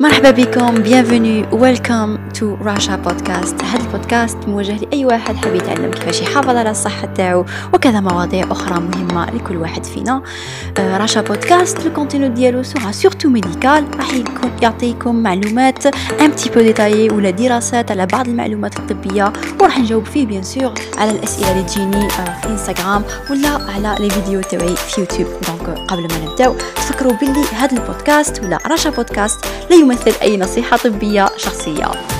مرحبا بكم bienvenue welcome to راشا بودكاست هذا البودكاست موجه لأي واحد حاب يتعلم كيفاش يحافظ على الصحة تاعو وكذا مواضيع أخرى مهمة لكل واحد فينا. راشا podcast le contenu ديالو sera surtout médical راح يعطيكم معلومات un petit peu détaillées ولا دراسات على بعض المعلومات الطبية وراح نجاوب فيه bien sûr على الأسئلة اللي تجيني في انستغرام ولا على les vidéos تاعي في يوتيوب قبل ما نبداو تفكروا باللي هذا البودكاست ولا راشا بودكاست لا يمثل أي نصيحة طبية شخصية.